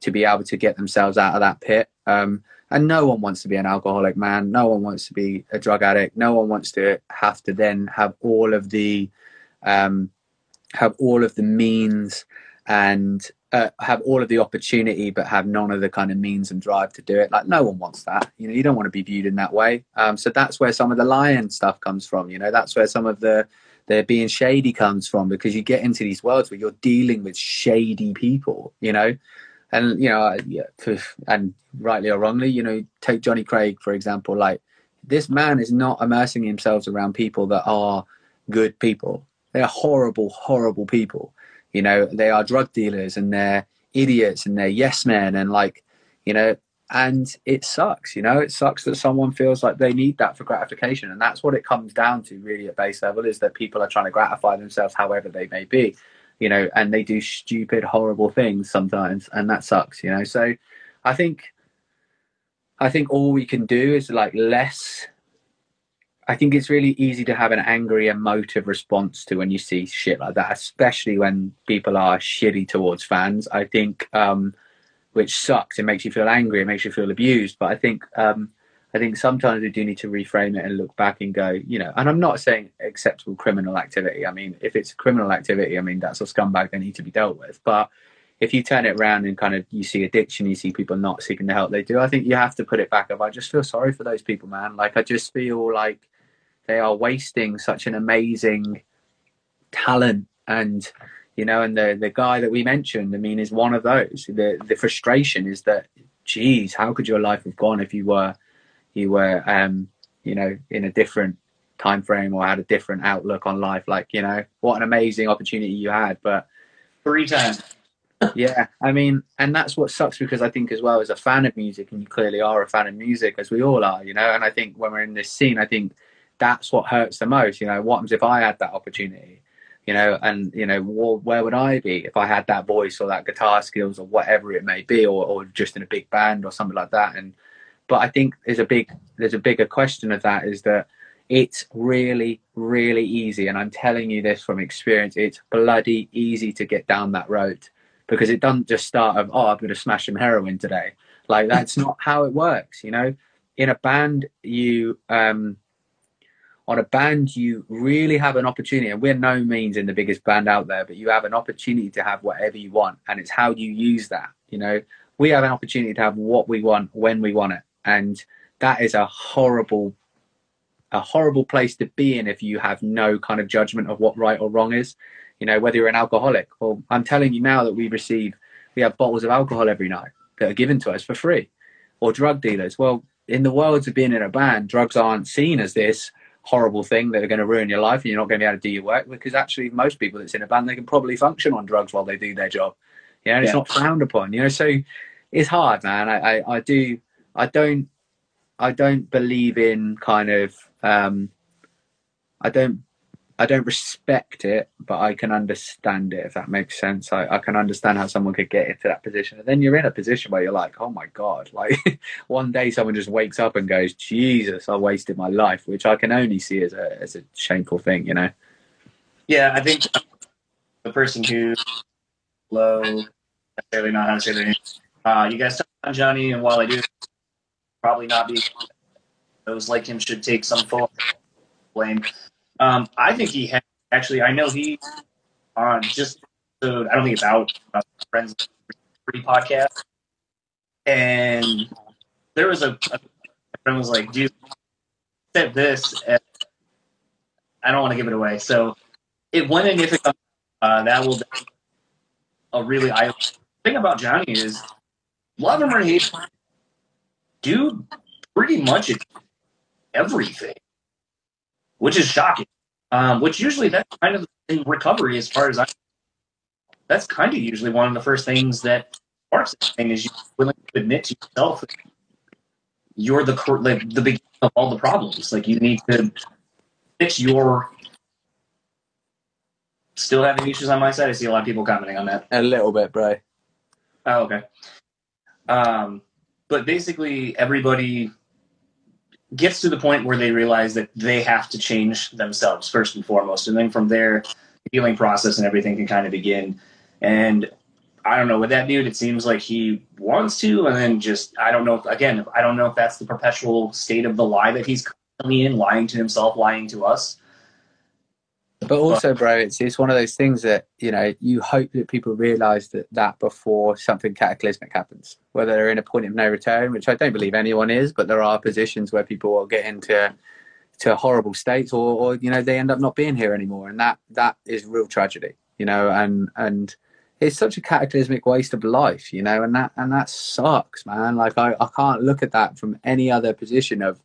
to be able to get themselves out of that pit. Um, and no one wants to be an alcoholic man. No one wants to be a drug addict. No one wants to have to then have all of the um, have all of the means and uh, have all of the opportunity but have none of the kind of means and drive to do it. Like no one wants that. You know you don't want to be viewed in that way. Um, so that's where some of the lion stuff comes from you know? That's where some of the they're being shady comes from because you get into these worlds where you're dealing with shady people, you know, and you know, and rightly or wrongly, you know, take Johnny Craig for example. Like this man is not immersing himself around people that are good people. They are horrible, horrible people. You know, they are drug dealers and they're idiots and they're yes men and like, you know, and it sucks you know it sucks that someone feels like they need that for gratification and that's what it comes down to really at base level is that people are trying to gratify themselves however they may be you know and they do stupid horrible things sometimes and that sucks you know so i think i think all we can do is like less I think it's really easy to have an angry, emotive response to when you see shit like that, especially when people are shitty towards fans. I think um, which sucks. It makes you feel angry. It makes you feel abused. But I think um, I think sometimes we do need to reframe it and look back and go, you know. And I'm not saying acceptable criminal activity. I mean, if it's criminal activity, I mean that's a scumbag that need to be dealt with. But if you turn it around and kind of you see addiction, you see people not seeking the help they do. I think you have to put it back up. I just feel sorry for those people, man. Like I just feel like they are wasting such an amazing talent and you know, and the the guy that we mentioned, I mean, is one of those. The the frustration is that, geez, how could your life have gone if you were you were um, you know, in a different time frame or had a different outlook on life? Like, you know, what an amazing opportunity you had, but three times. yeah, I mean, and that's what sucks because I think as well as a fan of music, and you clearly are a fan of music, as we all are, you know. And I think when we're in this scene, I think that's what hurts the most. You know, what happens if I had that opportunity? you know, and you know, where would I be if I had that voice or that guitar skills or whatever it may be, or, or just in a big band or something like that. And but I think there's a big there's a bigger question of that is that it's really really easy, and I'm telling you this from experience. It's bloody easy to get down that road because it doesn't just start of oh I'm going to smash some heroin today. Like that's not how it works, you know. In a band, you um, on a band you really have an opportunity and we're no means in the biggest band out there but you have an opportunity to have whatever you want and it's how you use that you know we have an opportunity to have what we want when we want it and that is a horrible a horrible place to be in if you have no kind of judgment of what right or wrong is. You know whether you're an alcoholic. Well i'm telling you now that we receive we have bottles of alcohol every night that are given to us for free. Or drug dealers. Well in the worlds of being in a band drugs aren't seen as this horrible thing that are going to ruin your life and you're not going to be able to do your work because actually most people that's in a band they can probably function on drugs while they do their job. You know it's yeah. not frowned upon you know so it's hard man. I, I, I do i don't i don't believe in kind of um i don't I don't respect it, but I can understand it if that makes sense. I, I can understand how someone could get into that position. And then you're in a position where you're like, oh my God, [laughs] like one day someone just wakes up and goes, Jesus, I wasted my life, which I can only see as a as a shameful thing, you know? Yeah, I think the person who low necessarily not how to say their name. Uh, you guys talk about Johnny, and while I do probably not be those like him should take some full blame. Um, I think he had actually. I know he on uh, just. So I don't think it's out. Uh, Friends free podcast, and there was a, a friend was like, "Dude, said this." And I don't want to give it away, so it when and if it comes, uh, that will be a really eye. thing about Johnny is love him or hate him, dude. Pretty much everything which is shocking. Um, which usually that's kind of in recovery as far as I that's kind of usually one of the first things that sparks thing is you're willing to admit to yourself you're the like the beginning of all the problems. Like you need to fix your. Still having issues on my side. I see a lot of people commenting on that. A little bit, bro. Oh, okay. Um, but basically, everybody gets to the point where they realize that they have to change themselves first and foremost, and then from there, the healing process and everything can kind of begin. And I don't know with that dude. It seems like he wants to, and then just I don't know. If, again, I don't know if that's the perpetual state of the lie that he's constantly in, lying to himself, lying to us. But also, bro, it's it's one of those things that you know you hope that people realise that that before something cataclysmic happens, whether they're in a point of no return, which I don't believe anyone is, but there are positions where people will get into to horrible states, or, or you know they end up not being here anymore, and that that is real tragedy, you know, and and it's such a cataclysmic waste of life, you know, and that and that sucks, man. Like I, I can't look at that from any other position of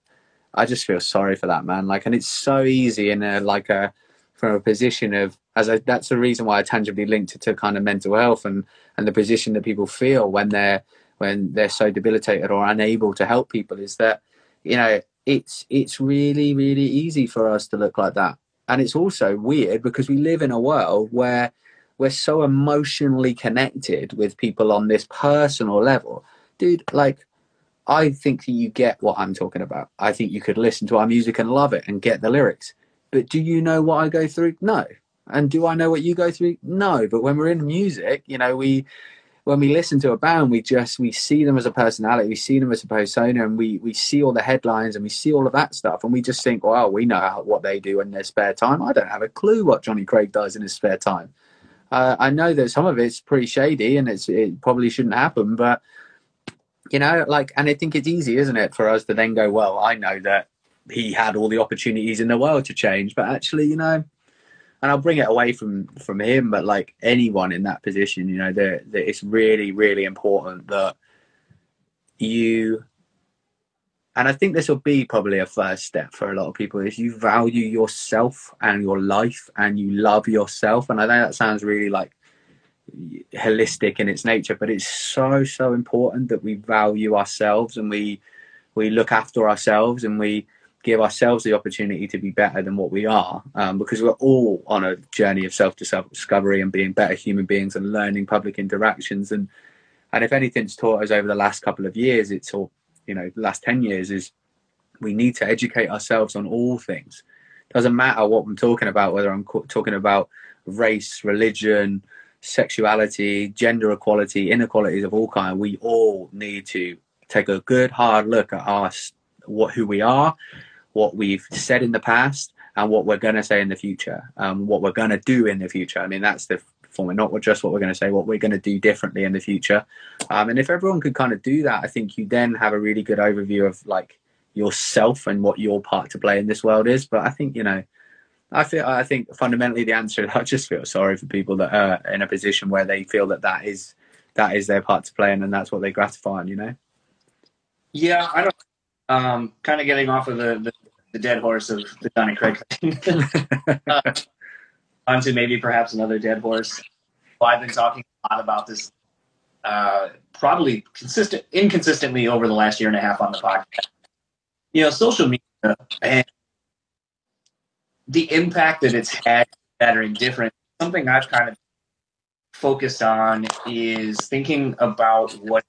I just feel sorry for that man. Like and it's so easy in a like a from a position of as that's the reason why I tangibly linked it to kind of mental health and and the position that people feel when they're when they're so debilitated or unable to help people is that you know it's it's really really easy for us to look like that. And it's also weird because we live in a world where we're so emotionally connected with people on this personal level. Dude like i think that you get what i'm talking about. I think you could listen to our music and love it and get the lyrics but do you know what I go through? No. And do I know what you go through? No. But when we're in music, you know, we when we listen to a band, we just we see them as a personality, we see them as a persona, and we we see all the headlines and we see all of that stuff, and we just think, well, we know what they do in their spare time. I don't have a clue what Johnny Craig does in his spare time. Uh, I know that some of it's pretty shady, and it's it probably shouldn't happen, but you know, like, and I think it's easy, isn't it, for us to then go, well, I know that he had all the opportunities in the world to change. But actually, you know, and I'll bring it away from from him, but like anyone in that position, you know, that it's really, really important that you. And I think this will be probably a first step for a lot of people is you value yourself and your life and you love yourself. And I know that sounds really like holistic in its nature, but it's so, so important that we value ourselves and we we look after ourselves and we give ourselves the opportunity to be better than what we are um, because we're all on a journey of self discovery and being better human beings and learning public interactions. And and if anything's taught us over the last couple of years it's all you know the last 10 years is we need to educate ourselves on all things. Doesn't matter what i'm talking about whether i'm talking about race religion sexuality gender equality inequalities of all kind. We all need to take a good hard look at us what who we are what we've said in the past and what we're going to say in the future, um, what we're going to do in the future. I mean, that's the form, not just what we're going to say, what we're going to do differently in the future. Um, and if everyone could kind of do that, I think you then have a really good overview of like yourself and what your part to play in this world is. But I think, you know, I feel, I think fundamentally the answer, [laughs] I just feel sorry for people that are in a position where they feel that that is, that is their part to play and, and that's what they gratify on, you know? Yeah, I don't, um, kind of getting off of the, the the dead horse of the Johnny Craig thing. [laughs] uh, onto maybe perhaps another dead horse. Well, I've been talking a lot about this, uh, probably consistent, inconsistently over the last year and a half on the podcast. You know, social media and the impact that it's had that are indifferent. Something I've kind of focused on is thinking about what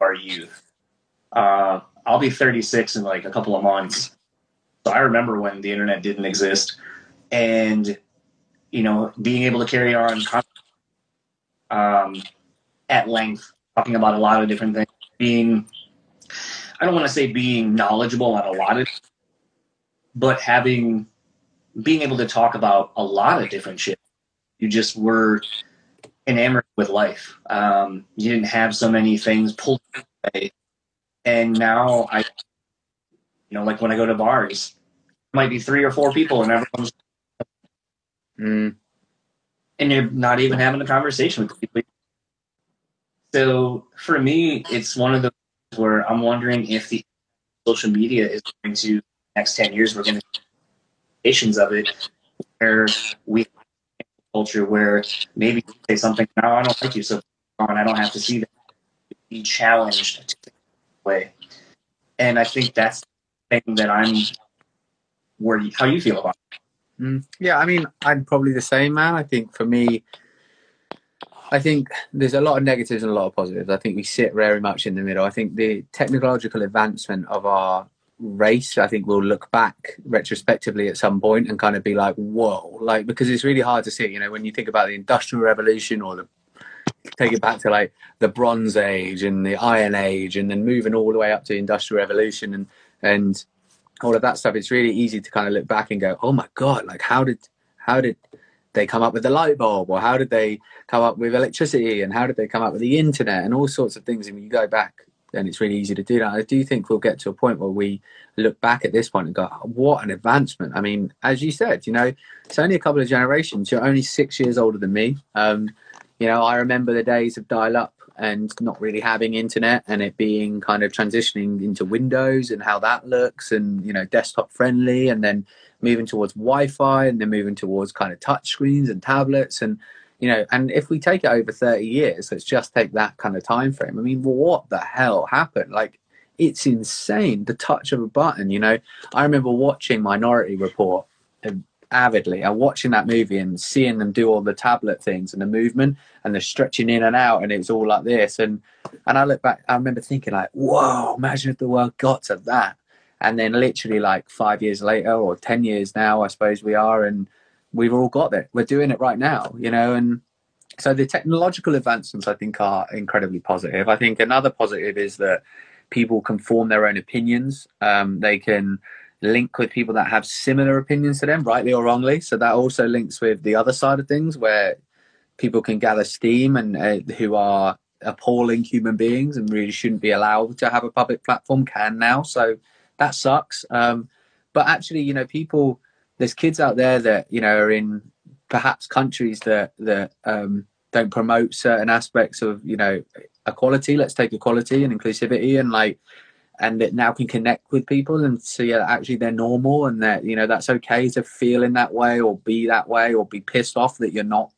our youth. Uh, I'll be 36 in like a couple of months. So I remember when the internet didn't exist, and you know, being able to carry on um, at length, talking about a lot of different things, being I don't want to say being knowledgeable on a lot of, but having being able to talk about a lot of different shit. You just were enamored with life. Um, you didn't have so many things pulled away, and now I you know, like when I go to bars, might be three or four people, and everyone's mm. and you're not even having a conversation with people. So for me, it's one of those where I'm wondering if the social media is going to next ten years we're going to nations of it where we culture where maybe you say something, no, I don't like you, so on, I don't have to see that. Be challenged to way. And I think that's thing that I'm you, how you feel about it. Mm, yeah, I mean, I'm probably the same, man. I think for me, I think there's a lot of negatives and a lot of positives. I think we sit very much in the middle. I think the technological advancement of our race, I think we'll look back retrospectively at some point and kind of be like, whoa, like, because it's really hard to see, you know, when you think about the Industrial Revolution or the take it back to like the Bronze Age and the Iron Age, and then moving all the way up to the Industrial Revolution and and all of that stuff. It's really easy to kind of look back and go, oh my god, like how did how did they come up with the light bulb, or how did they come up with electricity, and how did they come up with the internet, and all sorts of things. And when you go back, then it's really easy to do that. I do think we'll get to a point where we look back at this point and go, what an advancement. I mean, as you said, you know, it's only a couple of generations. You're only six years older than me. Um, you know, I remember the days of dial up and not really having internet and it being kind of transitioning into Windows and how that looks and, you know, desktop friendly and then moving towards Wi Fi and then moving towards kind of touch screens and tablets and, you know, and if we take it over 30 years, let's just take that kind of time frame. I mean, what the hell happened? Like, it's insane the touch of a button, you know. I remember watching Minority Report avidly and watching that movie and seeing them do all the tablet things and the movement and the stretching in and out and it was all like this. And and I look back I remember thinking like whoa imagine if the world got to that. And then literally like five years later or 10 years now I suppose we are and we've all got it. We're doing it right now you know and so the technological advancements I think are incredibly positive. I think another positive is that people can form their own opinions. Um, they can link with people that have similar opinions to them, rightly or wrongly. So that also links with the other side of things where people can gather steam and uh, who are appalling human beings and really shouldn't be allowed to have a public platform can now. So that sucks. Um, but actually, you know, people, there's kids out there that, you know, are in perhaps countries that, that, um, don't promote certain aspects of, you know, equality. Let's take equality and inclusivity and like, and that now can connect with people and see that actually they're normal and that you know that's okay to feel in that way or be that way or be pissed off that you're not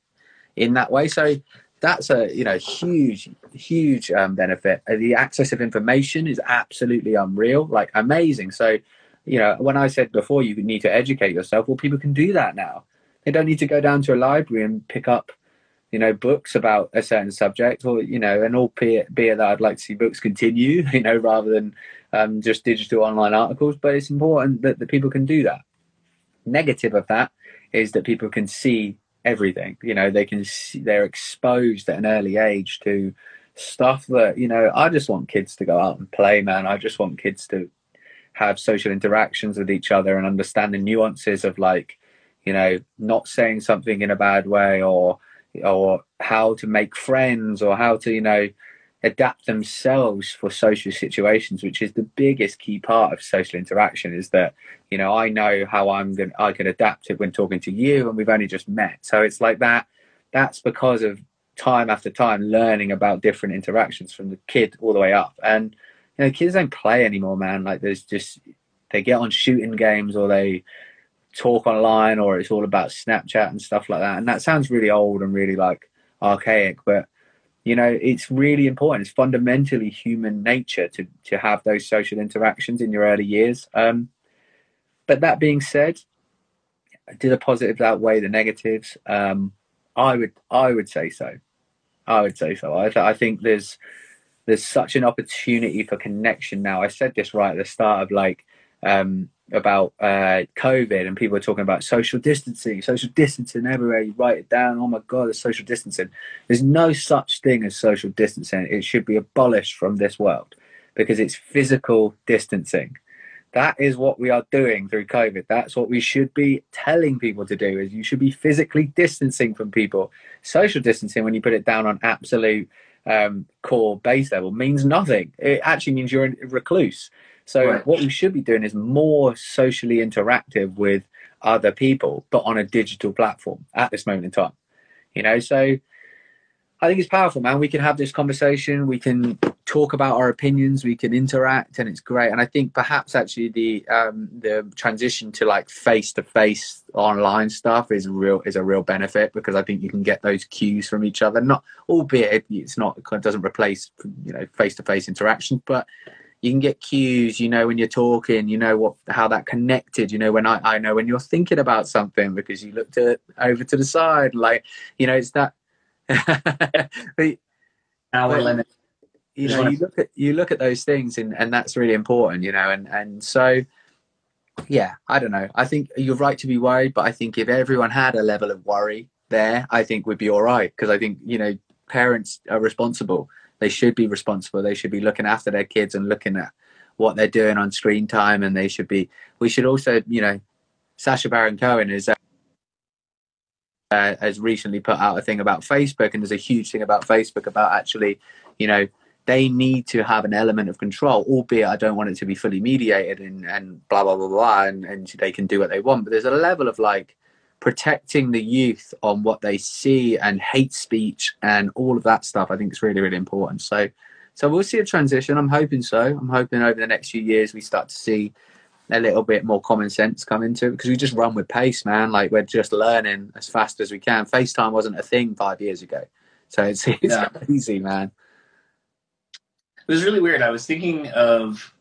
in that way. So that's a you know huge huge um, benefit. The access of information is absolutely unreal like amazing. So you know when i said before you need to educate yourself well people can do that now. They don't need to go down to a library and pick up you know books about a certain subject or you know and albeit be it that i'd like to see books continue [laughs] you know rather than um, just digital online articles but it's important that, that people can do that. Negative of that is that people can see everything you know they can see they're exposed at an early age to stuff that you know i just want kids to go out and play man. I just want kids to have social interactions with each other and understand the nuances of like you know not saying something in a bad way or or how to make friends or how to you know adapt themselves for social situations which is the biggest key part of social interaction is that you know i know how i'm going i can adapt it when talking to you and we've only just met. So it's like that that's because of time after time learning about different interactions from the kid all the way up. And you know kids don't play anymore man. Like there's just they get on shooting games or they talk online or it's all about Snapchat and stuff like that. And that sounds really old and really like archaic, but you know, it's really important. It's fundamentally human nature to to have those social interactions in your early years. Um, but that being said, do the positives outweigh the negatives? Um, I would I would say so. I would say so. I, th- I think there's there's such an opportunity for connection now. I said this right at the start of like um, about uh, COVID and people are talking about social distancing, social distancing everywhere. You write it down. Oh my God, there's social distancing. There's no such thing as social distancing. It should be abolished from this world because it's physical distancing. That is what we are doing through COVID. That's what we should be telling people to do is you should be physically distancing from people. Social distancing, when you put it down on absolute um, core base level, means nothing. It actually means you're a recluse so right. what we should be doing is more socially interactive with other people, but on a digital platform at this moment in time. You know, so I think it's powerful, man. We can have this conversation. We can talk about our opinions we can interact and it's great and i think perhaps actually the um the transition to like face to face online stuff is real is a real benefit because i think you can get those cues from each other not albeit it's not it doesn't replace you know face to face interaction, but you can get cues you know when you're talking you know what how that connected you know when i i know when you're thinking about something because you looked at over to the side like you know it's that [laughs] but, Hour limit. you know you look at you look at those things and and that's really important you know and and so yeah i don't know i think you're right to be worried but i think if everyone had a level of worry there i think we'd be all right because i think you know parents are responsible they should be responsible they should be looking after their kids and looking at what they're doing on screen time and they should be we should also you know Sacha Baron Cohen is uh, uh, has recently put out a thing about facebook and there's a huge thing about facebook about actually you know they need to have an element of control, albeit I don't want it to be fully mediated and, and blah blah blah blah and, and they can do what they want. But there's a level of like protecting the youth on what they see and hate speech and all of that stuff, I think is really, really important. So so we'll see a transition. I'm hoping so. I'm hoping over the next few years we start to see a little bit more common sense come into it because we just run with pace, man. Like we're just learning as fast as we can. FaceTime wasn't a thing five years ago. So it's [laughs] it's Yeah. crazy, man. It was really weird. I was thinking of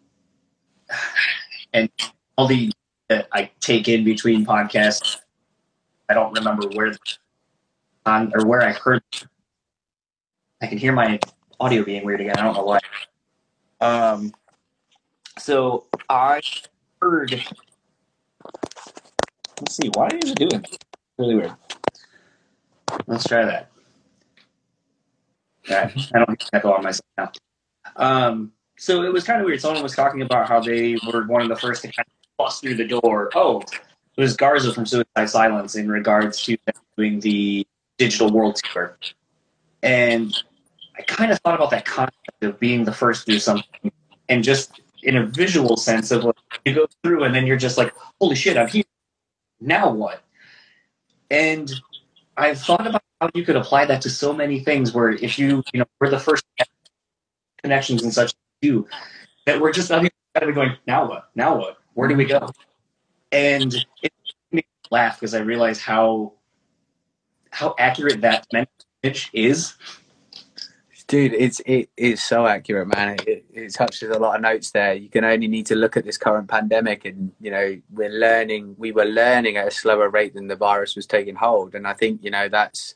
[sighs] and all the that I take in between podcasts. I don't remember where on or where I heard. I can hear my audio being weird again. I don't know why. Um. So I heard. Let's see. Why is it doing? Really weird. Let's try that. Right. I don't need to echo on myself now. Um, so it was kind of weird. Someone was talking about how they were one of the first to kind of bust through the door. Oh, it was Garza from Suicide Silence in regards to doing the digital world tour. And I kind of thought about that concept of being the first to do something and just in a visual sense of like, you go through and then you're just like, holy shit, I'm here. Now what? And I've thought about how you could apply that to so many things where if you, you know, we're the first connections and such do that we're just kind of going now what now what where do we go and it made me laugh because i realized how how accurate that message is Dude, it's it is so accurate, man. It, it, touches a lot of notes there. You can only need to look at this current pandemic, and you know we're learning. We were learning at a slower rate than the virus was taking hold, and I think you know that's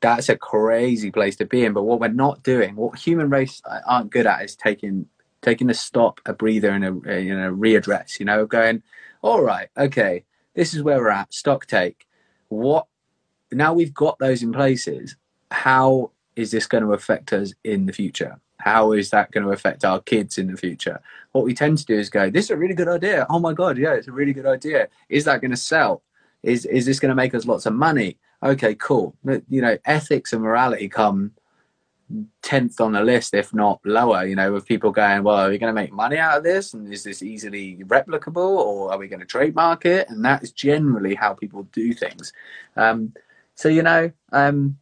that's a crazy place to be in. But what we're not doing, what human race aren't good at, is taking taking a stop, a breather, and a, a you know readdress. You know, going, all right, okay, this is where we're at. Stock take. What now? We've got those in places. How is this going to affect us in the future? How is that going to affect our kids in the future? What we tend to do is go, this is a really good idea. Oh my God, yeah, it's a really good idea. Is that going to sell? Is, is this going to make us lots of money? Okay, cool. You know, ethics and morality come 10th on the list, if not lower, you know, with people going, well, are we going to make money out of this? And is this easily replicable or are we going to trademark it? And that is generally how people do things. Um, so, you know, um,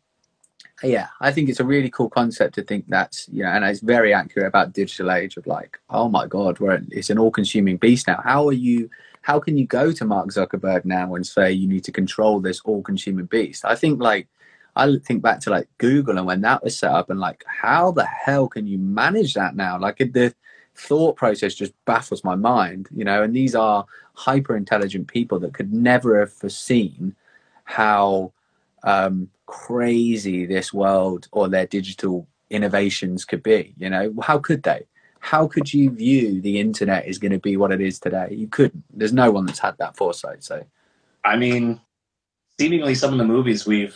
yeah, I think it's a really cool concept to think that's you know, and it's very accurate about digital age of like, oh my god, we're it's an all-consuming beast now. How are you? How can you go to Mark Zuckerberg now and say you need to control this all-consuming beast? I think like I think back to like Google and when that was set up and like how the hell can you manage that now? Like the thought process just baffles my mind, you know. And these are hyper intelligent people that could never have foreseen how um, crazy this world or their digital innovations could be. You know, how could they? How could you view the internet is going to be what it is today? You couldn't. There's no one that's had that foresight. So i mean seemingly some of the movies we've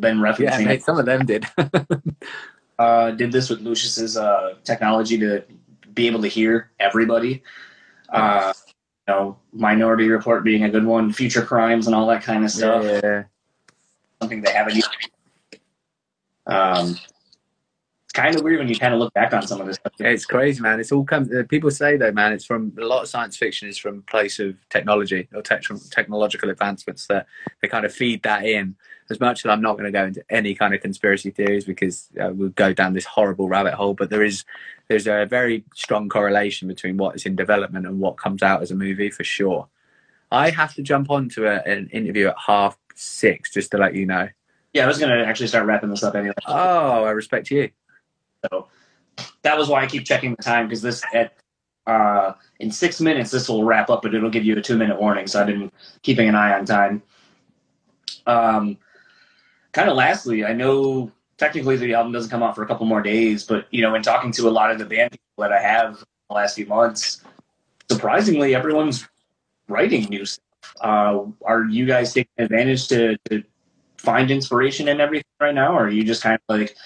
been yeah, referencing mate, some of them did. [laughs] [laughs] uh, did this with lucius's uh, technology to be able to hear everybody uh, you know minority report being a good one future crimes and all that kind of stuff yeah, something they haven't used. Um, it's kind of weird when you kind of look back on some of this stuff. Yeah, it's crazy, man. It's all come. People say though, man, it's from a lot of science fiction is from place of technology or tech, technological advancements that they kind of feed that in. As much as I'm not going to go into any kind of conspiracy theories because uh, we'll go down this horrible rabbit hole, but there is there's a very strong correlation between what is in development and what comes out as a movie for sure. I have to jump on to a, an interview at half six just to let you know. Yeah, I was going to actually start wrapping this up anyway. Oh, I respect you. So that was why I keep checking the time because this at uh, in six minutes this will wrap up, but it'll give you a two minute warning. So I've been keeping an eye on time. Um, kind of lastly, I know technically the album doesn't come out for a couple more days, but you know, in talking to a lot of the band people that I have the last few months, surprisingly, everyone's writing new stuff. Uh, are you guys taking advantage to, to find inspiration in everything right now, or are you just kind of like,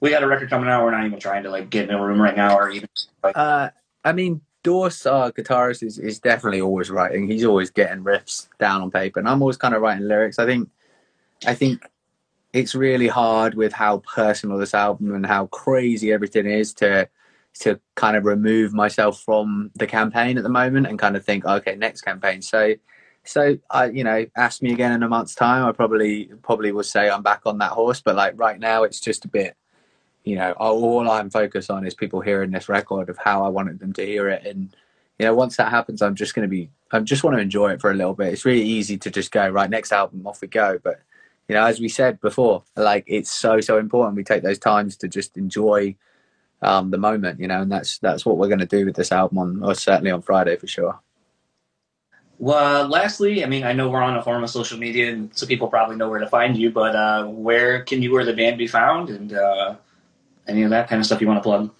we got a record coming out, we're not even trying to like get in a room right now, or even like, Uh, I mean, Dorse, our guitarist, is, is definitely always writing. He's always getting riffs down on paper, and I'm always kind of writing lyrics. I think, I think it's really hard with how personal this album and how crazy everything is to to kind of remove myself from the campaign at the moment and kind of think, okay, next campaign. So, so I, you know, ask me again in a month's time, I probably probably will say I'm back on that horse. But like right now, it's just a bit, you know, all I'm focused on is people hearing this record of how I wanted them to hear it, and you know, once that happens, I'm just going to be, I just want to enjoy it for a little bit. It's really easy to just go right next album, off we go, but you know, as we said before, like it's so so important we take those times to just enjoy um, the moment, you know, and that's that's what we're going to do with this album on, or certainly on Friday for sure. Well, lastly, I mean, I know we're on a form of social media, and so people probably know where to find you. But uh, where can you or the band be found, and uh, any of that kind of stuff you want to plug?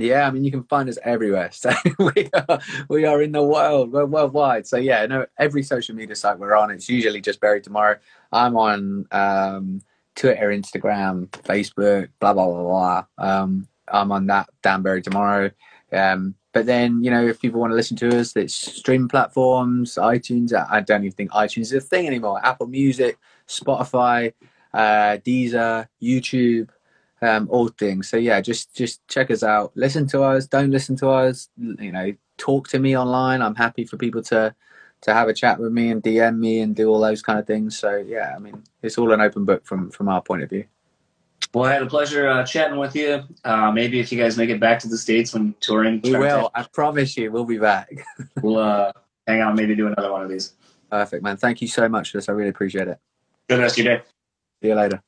Yeah, I mean, you can find us everywhere. [laughs] So we are we are in the world, we're worldwide. So yeah, no, every social media site we're on, it's usually just Bury Tomorrow. I'm on um, Twitter, Instagram, Facebook, blah blah blah blah. Um, I'm on that Dan Bury Tomorrow. Um, but then, you know, if people want to listen to us, it's streaming platforms, iTunes. I don't even think iTunes is a thing anymore. Apple Music, Spotify, uh, Deezer, YouTube, um, all things. So yeah, just just check us out. Listen to us. Don't listen to us. You know, talk to me online. I'm happy for people to to have a chat with me and DM me and do all those kind of things. So yeah, I mean, it's all an open book from from our point of view. Well, I had a pleasure uh, chatting with you. Uh, maybe if you guys make it back to the states when touring, We will. I promise you, we'll be back. [laughs] We'll uh, hang out, maybe do another one of these. Perfect, man. Thank you so much for this. I really appreciate it. Good rest of your day. See you later.